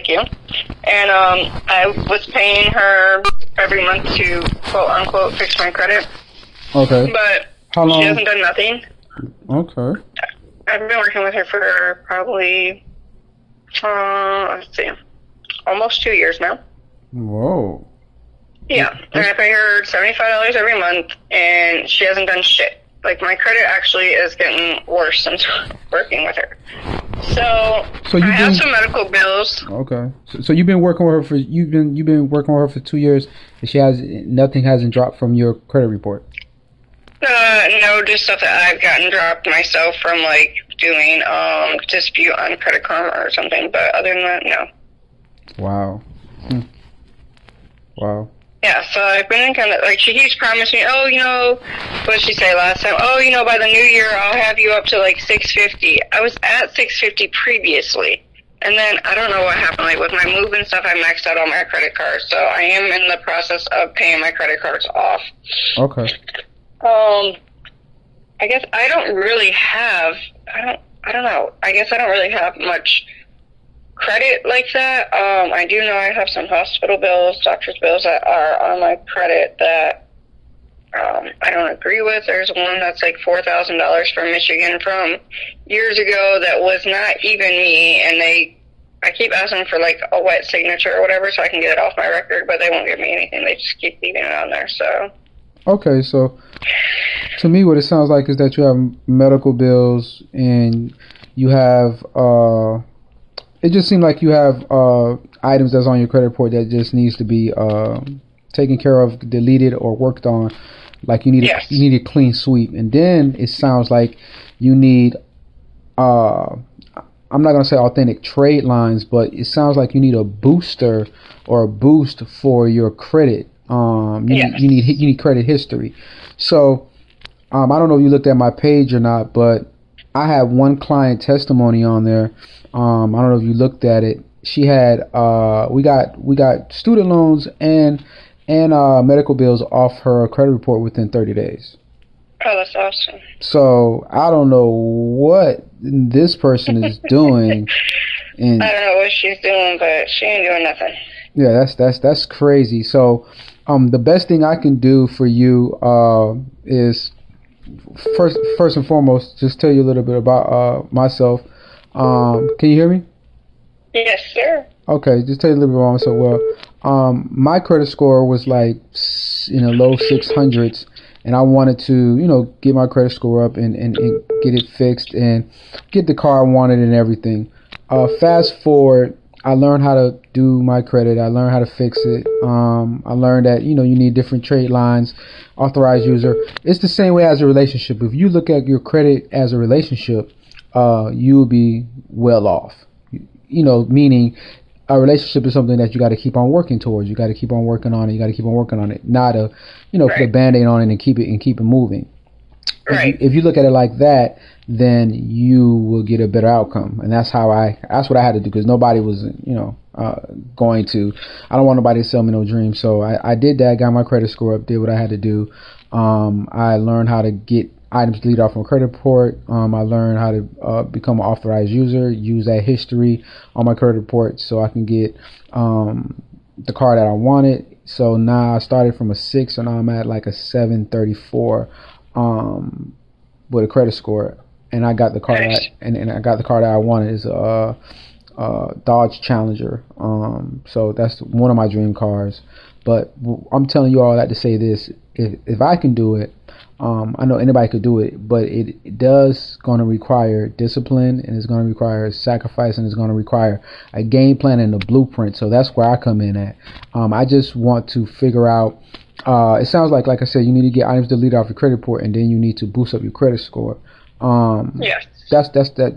like you. And um, I was paying her every month to quote unquote fix my credit. Okay. But How long? she hasn't done nothing. Okay. I've been working with her for probably, uh, let's see, almost two years now. Whoa. Yeah, and I pay her seventy-five dollars every month, and she hasn't done shit. Like my credit actually is getting worse since working with her. So, So you've I have some medical bills. Okay. So, so you've been working with her for you've been you've been working with her for two years, and she has nothing hasn't dropped from your credit report. Uh, no, just stuff that I've gotten dropped myself from like doing um dispute on Credit Karma or something. But other than that, no. Wow. Hmm. Wow. Yeah, so I've been kind of like she keeps promising me, oh, you know, what did she say last time? Oh, you know, by the new year I'll have you up to like six fifty. I was at six fifty previously, and then I don't know what happened. Like with my move and stuff, I maxed out all my credit cards, so I am in the process of paying my credit cards off. Okay. Um, I guess I don't really have. I don't. I don't know. I guess I don't really have much credit like that. Um, I do know I have some hospital bills, doctor's bills that are on my credit that um, I don't agree with. There's one that's like four thousand dollars from Michigan from years ago that was not even me, and they. I keep asking for like a wet signature or whatever so I can get it off my record, but they won't give me anything. They just keep leaving it on there. So Okay. So to me, what it sounds like is that you have medical bills and you have. uh It just seemed like you have uh items that's on your credit report that just needs to be uh, taken care of, deleted, or worked on. Like you need Yes. a, you need a clean sweep, and then it sounds like you need. uh I'm not gonna say authentic trade lines, but it sounds like you need a booster or a boost for your credit. Um, you, Yes. need, you need you need credit history. So, um, I don't know if you looked at my page or not, but I have one client testimony on there. Um, I don't know if you looked at it. She had uh, we got we got student loans and and uh, medical bills off her credit report within 30 days. Oh, that's awesome. So I don't know what this person is doing, and I don't know what she's doing, but she ain't doing nothing. yeah, that's that's that's crazy. So, um, the best thing I can do for you uh, is first first and foremost just tell you a little bit about uh, myself. Um, can you hear me? Yes, sir. Okay, just tell you a little bit about myself. Well, um, my credit score was like in the low 600s, and I wanted to, you know, get my credit score up and, and, and get it fixed and get the car I wanted and everything. Uh, fast forward, I learned how to do my credit. I learned how to fix it. Um, I learned that, you know, you need different trade lines, authorized user. It's the same way as a relationship. If you look at your credit as a relationship, uh, you will be well off you know, meaning a relationship is something that you got to keep on working towards. You got to keep on working on it. You got to keep on working on it. Not a, you know, put a Right. band-aid on it and keep it and keep it moving. If Right. you, if you look at it like that, then you will get a better outcome. And that's how I, that's what I had to do because nobody was, you know, uh, going to, I don't want nobody to sell me no dream. So I, I did that, got my credit score up, did what I had to do. Um, I learned how to get items deleted off my credit report. Um, I learned how to uh, become an authorized user, use that history on my credit report so I can get um, the car that I wanted. So now I started from a six, and now I'm at like a seven thirty four um, with a credit score, and I got the car that and, and I got the car that I wanted is a uh, uh, Dodge Challenger. Um, so that's one of my dream cars. But I'm telling you all that to say this: if if I can do it, um, I know anybody could do it, but it, it does going to require discipline, and it's going to require sacrifice, and it's going to require a game plan and a blueprint. So that's where I come in at. Um, I just want to figure out. Uh, it sounds like, like I said, you need to get items deleted off your credit report, and then you need to boost up your credit score. Um, Yes. that's that's that.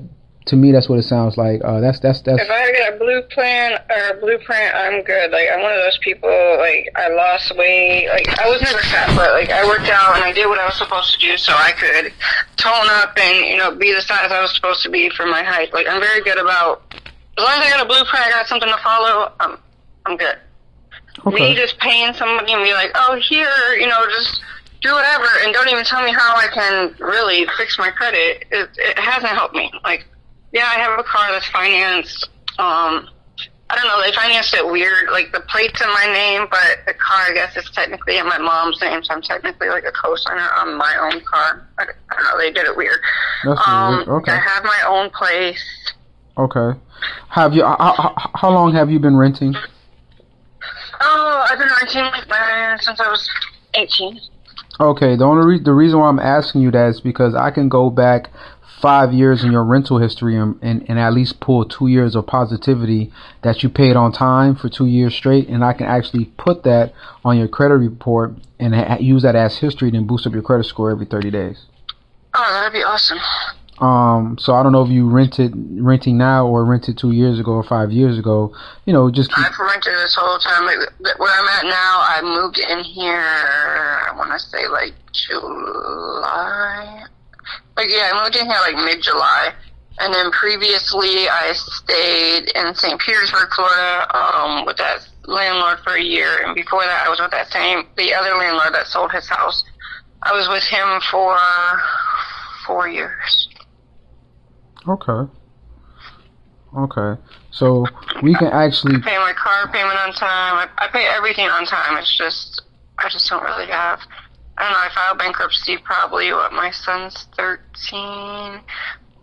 To me, that's what it sounds like. Uh, that's that's that's. If I get a blue plan or a blueprint, I'm good. Like I'm one of those people. Like I lost weight. Like I was never fat, but like I worked out and I did what I was supposed to do, so I could tone up and you know be the size I was supposed to be for my height. Like I'm very good about. As long as I got a blueprint, I got something to follow. I'm I'm good. Me just paying somebody and be like, oh here, you know, just do whatever, and don't even tell me how I can really fix my credit. It, it hasn't helped me. Like, yeah, I have a car that's financed. Um, I don't know. They financed it weird. Like the plate's in my name, but the car, I guess, is technically in my mom's name, so I'm technically like a co-signer on my own car. I, I don't know. They did it weird. That's Um, weird. Okay. I have my own place. Okay. Have you? How, how, long have you been renting? Oh, I've been renting since I was 18. Okay. The only re- the reason why I'm asking you that is because I can go back five years in your rental history and, and, and at least pull two years of positivity that you paid on time for two years straight, and I can actually put that on your credit report and ha- use that as history, then boost up your credit score every 30 days. Oh, that'd be awesome. Um, so I don't know if you rented renting now or rented two years ago or five years ago. You know, just keep, I've rented this whole time. Like where I'm at now, I moved in here. I want to say like July. Like yeah, I moved in here like mid July, and then previously I stayed in St. Petersburg, Florida, um, with that landlord for a year, and before that I was with that same the other landlord that sold his house. I was with him for four years. okay. Okay. So we can actually pay my car payment on time. I, I pay everything on time. It's just I just don't really have. I don't know. I filed bankruptcy probably what my son's thirteen.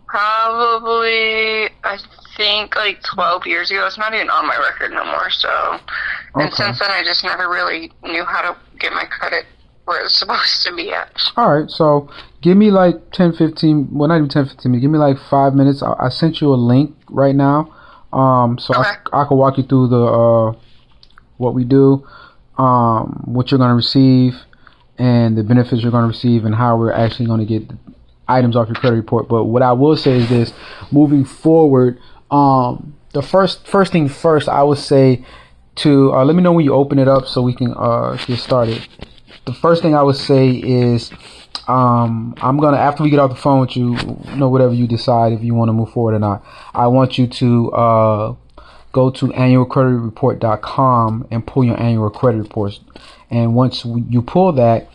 Probably I think like twelve years ago. It's not even on my record no more. So, and since then I just never really knew how to get my credit where it's supposed to be at. All right, so give me like 10, 15, well, not even 10, 15 minutes. Give me like five minutes. I, I sent you a link right now, um, so Okay. I, I can walk you through the uh, what we do, um, what you're going to receive, and the benefits you're going to receive, and how we're actually going to get items off your credit report. But what I will say is this: moving forward, um, the first first thing first, I would say to uh, let me know when you open it up so we can uh, get started the first thing I would say is um, I'm gonna after we get off the phone with you, you know whatever you decide if you want to move forward or not. I want you to uh, go to annualcreditreport.com and pull your annual credit reports. And once you pull that,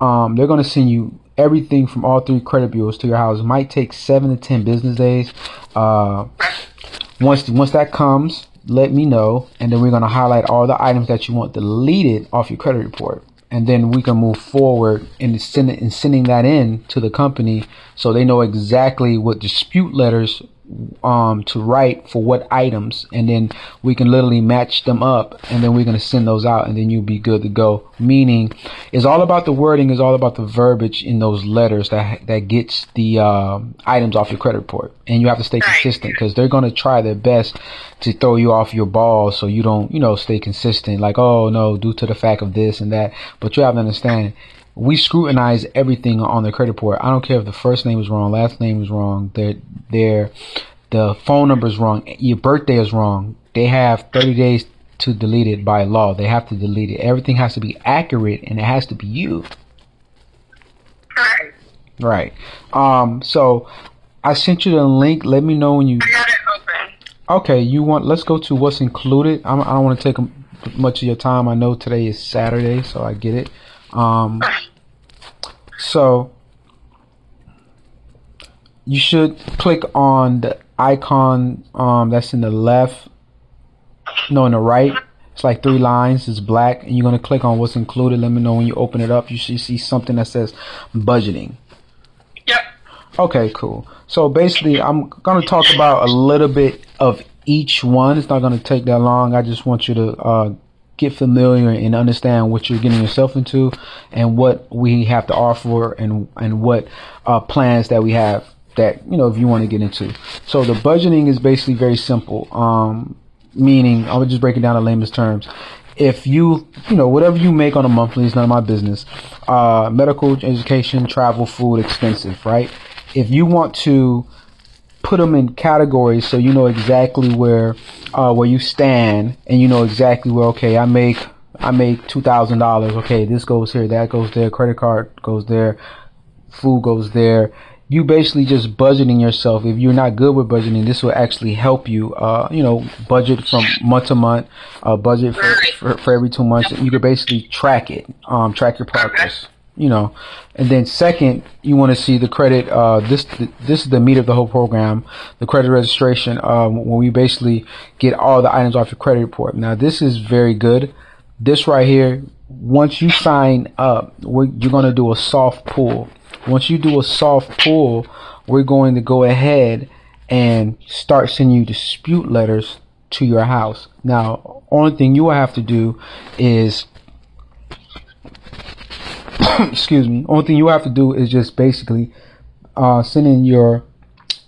um, they're gonna send you everything from all three credit bureaus to your house. It might take seven to ten business days. Uh, once once that comes, let me know, and then we're gonna highlight all the items that you want deleted off your credit report, and then we can move forward in sending in sending that in to the company so they know exactly what dispute letters um to write for what items, and then we can literally match them up, and then we're gonna send those out, and then you'll be good to go. Meaning, it's all about the wording, it's all about the verbiage in those letters that that gets the um items off your credit report, and you have to stay consistent because they're gonna try their best to throw you off your ball so you don't you know stay consistent. Like oh no, due to the fact of this and that, but you have to understand. We scrutinize everything on the credit report. I don't care if the first name is wrong, last name is wrong, their their the phone number is wrong, your birthday is wrong. They have 30 days to delete it by law. They have to delete it. Everything has to be accurate and it has to be you. Alright. Right. Um so I sent you the link. Let me know when you I got it open. Okay, you want let's go to what's included. I'm, I don't want to take much of your time. I know today is Saturday, so I get it. Um so you should click on the icon um, that's in the left, no, in the right. It's like three lines. It's black, and you're gonna click on what's included. Let me know when you open it up. You should see something that says budgeting. Yep. Okay, cool. So basically, I'm gonna talk about a little bit of each one. It's not gonna take that long. I just want you to uh, get familiar and understand what you're getting yourself into, and what we have to offer, and and what uh, plans that we have that you know if you want to get into. So the budgeting is basically very simple. Um, meaning, I would just break it down in layman's terms. If you, you know, whatever you make on a monthly is none of my business. Uh, medical, education, travel, food, expensive, right? If you want to put them in categories so you know exactly where uh, where you stand and you know exactly where okay I make I make two thousand dollars. Okay this goes here that goes there credit card goes there food goes there. You basically just budgeting yourself. If you're not good with budgeting this will actually help you uh, you know budget from month to month uh, budget for, for, for every two months. You can basically track it um, track your progress you know. And then second, you want to see the credit. Uh, this this is the meat of the whole program, the credit restoration. Um, when we basically get all the items off your credit report. Now this is very good. This right here, once you sign up, you're going to do a soft pull. Once you do a soft pull, we're going to go ahead and start sending you dispute letters to your house. Now, only thing you will have to do is excuse me. Only thing you have to do is just basically uh, send in your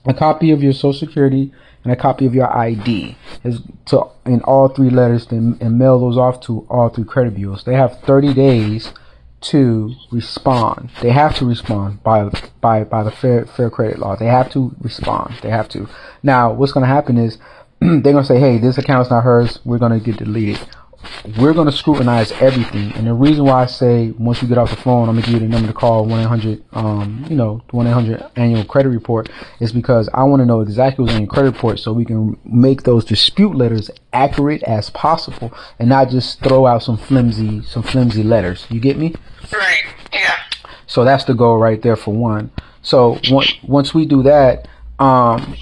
a copy of your social security and a copy of your ID is to in all three letters and, and mail those off to all three credit bureaus. They have 30 days to respond. They have to respond by by by the fair fair credit law. They have to respond. They have to. Now, what's going to happen is they're going to say, "Hey, this account's not hers. We're going to get deleted." We're going to scrutinize everything. And the reason why I say once you get off the phone, I'm going to give you the number to call 1 800, um, you know, 1 800 annual credit report is because I want to know exactly what's in your credit report so we can make those dispute letters accurate as possible and not just throw out some flimsy, some flimsy letters. You get me? Right. Yeah. So that's the goal right there for one. So once we do that, um,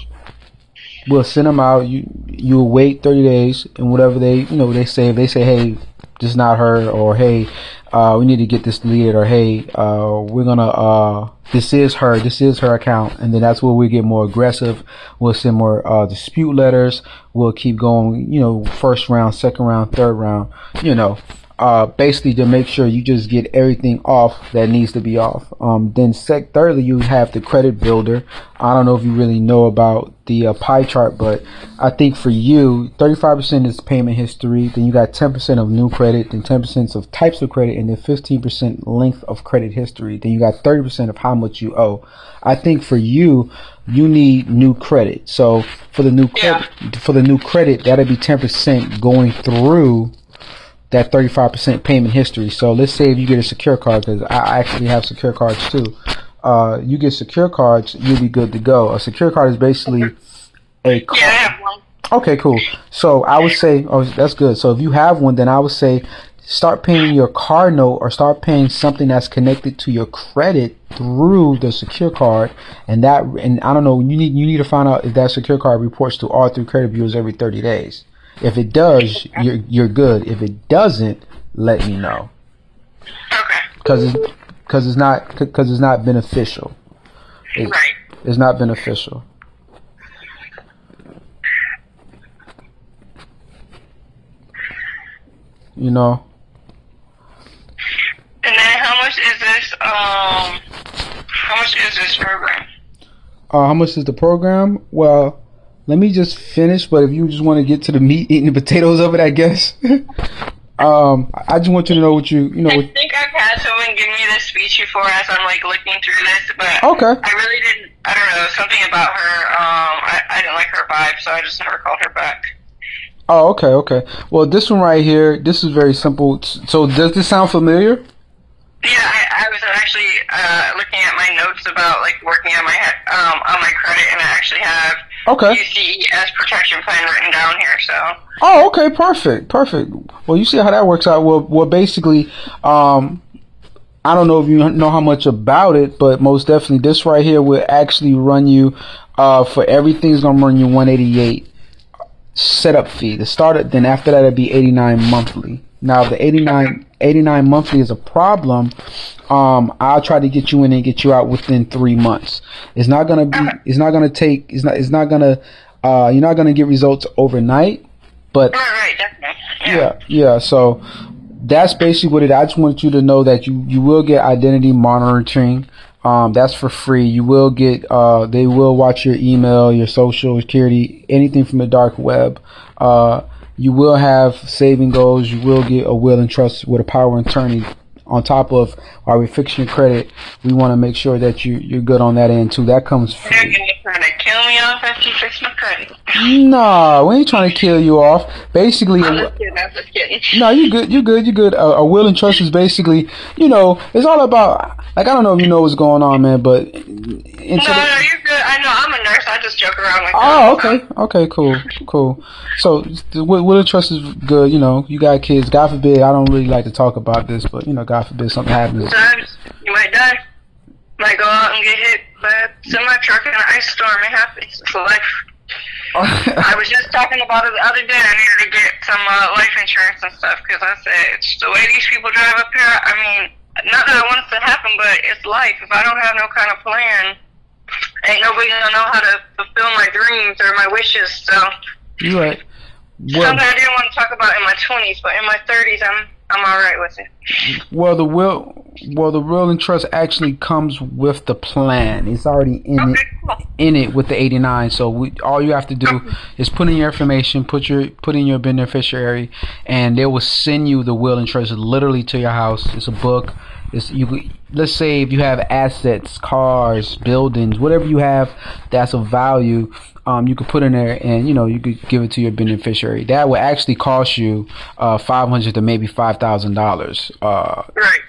we'll send them out. You you wait 30 days, and whatever they you know they say, if they say, hey, this is not her, or hey, uh, we need to get this deleted, or hey, uh, we're gonna uh, this is her, this is her account, and then that's where we get more aggressive. We'll send more uh, dispute letters. We'll keep going, you know, first round, second round, third round, you know, uh, basically to make sure you just get everything off that needs to be off. Um, then sec- thirdly, you have the credit builder. I don't know if you really know about the uh, pie chart, but I think for you, 35% is payment history. Then you got 10% of new credit, then 10% of types of credit, and then 15% length of credit history. Then you got 30% of how much you owe. I think for you, you need new credit. So for the new credit, yeah. for the new credit, that'll be 10% going through that 35% payment history. So let's say if you get a secure card, because I actually have secure cards too. Uh, you get secure cards, you'll be good to go. A secure card is basically a card. Yeah, Okay, cool. So I would say, oh, that's good. So if you have one, then I would say start paying your car note or start paying something that's connected to your credit through the secure card and that and I don't know you need you need to find out if that secure card reports to all three credit bureaus every 30 days if it does, you're you're good. If it doesn't, let me know. Okay. Because it's because it's not because it's not beneficial. It, right. It's not beneficial. You know. And then how much is this? Um, how much is this program? Uh, how much is the program? Well, let me just finish. But if you just want to get to the meat, eating the potatoes of it, I guess. um, I just want you to know what you, you know. I think I've had someone give me this speech before as I'm like looking through this, but okay. I really didn't. I don't know something about her. Um, I, I didn't like her vibe, so I just never called her back. Oh, okay, okay. Well, this one right here, this is very simple. So, does this sound familiar? Yeah, I, I was actually uh, looking at my notes about like working on my um, on my credit, and I actually have okay. UCS protection plan written down here. So. Oh, okay, perfect, perfect. Well, you see how that works out. Well, well, basically, um, I don't know if you know how much about it, but most definitely, this right here will actually run you uh, for everything gonna run you 188 setup fee. The startup, then after that, it'd be 89 monthly. Now, the 89 89 monthly is a problem, um, I'll try to get you in and get you out within three months. It's not gonna be. It's not gonna take. It's not. It's not gonna. Uh, you're not gonna get results overnight. But right, definitely. Yeah. yeah, yeah. So that's basically what it. I just want you to know that you you will get identity monitoring. Um, that's for free. You will get. Uh, they will watch your email, your social security, anything from the dark web. Uh, you will have saving goals. You will get a will and trust with a power of attorney. On top of while we fix your credit, we want to make sure that you you're good on that end too. That comes free. They're trying to kill me off after you fix my credit. No, we ain't trying to kill you off. Basically, I'm just kidding. I'm just kidding. No, you good. You good. You good. A, a will and trust is basically, you know, it's all about like I don't know if you know what's going on, man, but no, the, no, you're good. I know I'm a nurse. I just joke around like Oh, okay, okay, cool, cool. So will and trust is good. You know, you got kids. God forbid, I don't really like to talk about this, but you know, God forbid something happens. Sometimes, you might die. Might go out and get hit by a semi truck in an ice storm. It happens. It's life. I was just talking about it the other day. I needed to get some uh, life insurance and stuff because I said it's the way these people drive up here. I mean, not that I want it to happen, but it's life. If I don't have no kind of plan, ain't nobody gonna know how to fulfill my dreams or my wishes. So you right. Well, something I didn't want to talk about in my twenties, but in my thirties, I'm I'm all right with it. Well, the will, well, the will and trust actually comes with the plan. It's already in okay, it, cool. in it with the eighty nine. So we, all you have to do is put in your information, put your put in your beneficiary, and they will send you the will and trust literally to your house. It's a book. It's you. Let's say if you have assets, cars, buildings, whatever you have that's of value, um, you could put in there and you know you could give it to your beneficiary. That would actually cost you uh, five hundred to maybe five thousand uh, dollars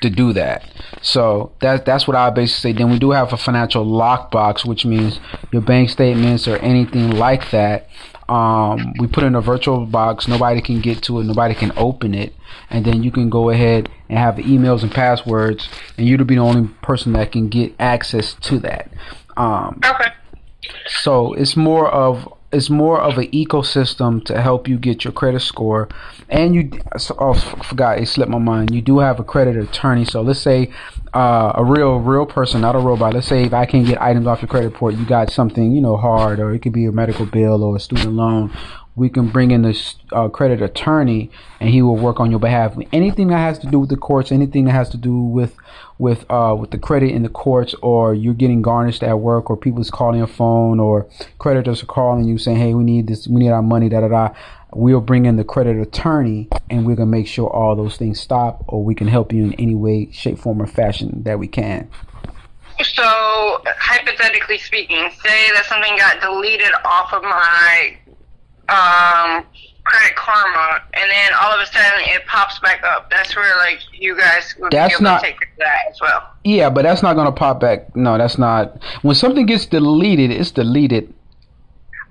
to do that. So that that's what I basically say. Then we do have a financial lockbox, which means your bank statements or anything like that. Um, we put in a virtual box. Nobody can get to it. Nobody can open it. And then you can go ahead and have the emails and passwords, and you'll be the only person that can get access to that. Um, okay. So it's more of it's more of an ecosystem to help you get your credit score. And you, oh, forgot, it slipped my mind. You do have a credit attorney. So let's say uh, a real, real person, not a robot. Let's say if I can get items off your credit report, you got something, you know, hard, or it could be a medical bill or a student loan. We can bring in this uh, credit attorney, and he will work on your behalf. Anything that has to do with the courts, anything that has to do with with uh, with the credit in the courts, or you're getting garnished at work, or people's calling your phone, or creditors are calling you saying, "Hey, we need this, we need our money." Da da da. We'll bring in the credit attorney, and we're gonna make sure all those things stop, or we can help you in any way, shape, form, or fashion that we can. So, hypothetically speaking, say that something got deleted off of my um, Credit Karma, and then all of a sudden it pops back up. That's where like you guys would that's be able not, to take that as well. Yeah, but that's not gonna pop back. No, that's not. When something gets deleted, it's deleted.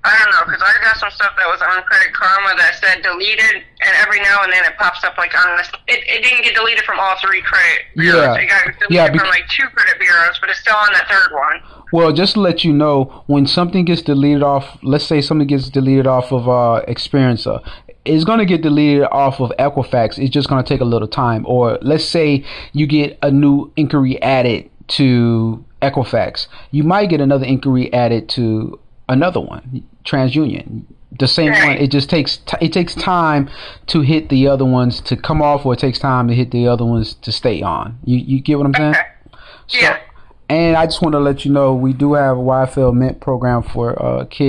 I don't know because I got some stuff that was on Credit Karma that said deleted, and every now and then it pops up like on this. It, it didn't get deleted from all three credit bureaus. Yeah, it got deleted yeah, from like two credit bureaus, but it's still on that third one. Well, just to let you know, when something gets deleted off, let's say something gets deleted off of uh, Experian, it's going to get deleted off of Equifax. It's just going to take a little time. Or let's say you get a new inquiry added to Equifax, you might get another inquiry added to another one, TransUnion. The same one. It just takes t- it takes time to hit the other ones to come off, or it takes time to hit the other ones to stay on. You you get what I'm saying? So, yeah. And I just want to let you know we do have a YFL Mint program for uh, kids.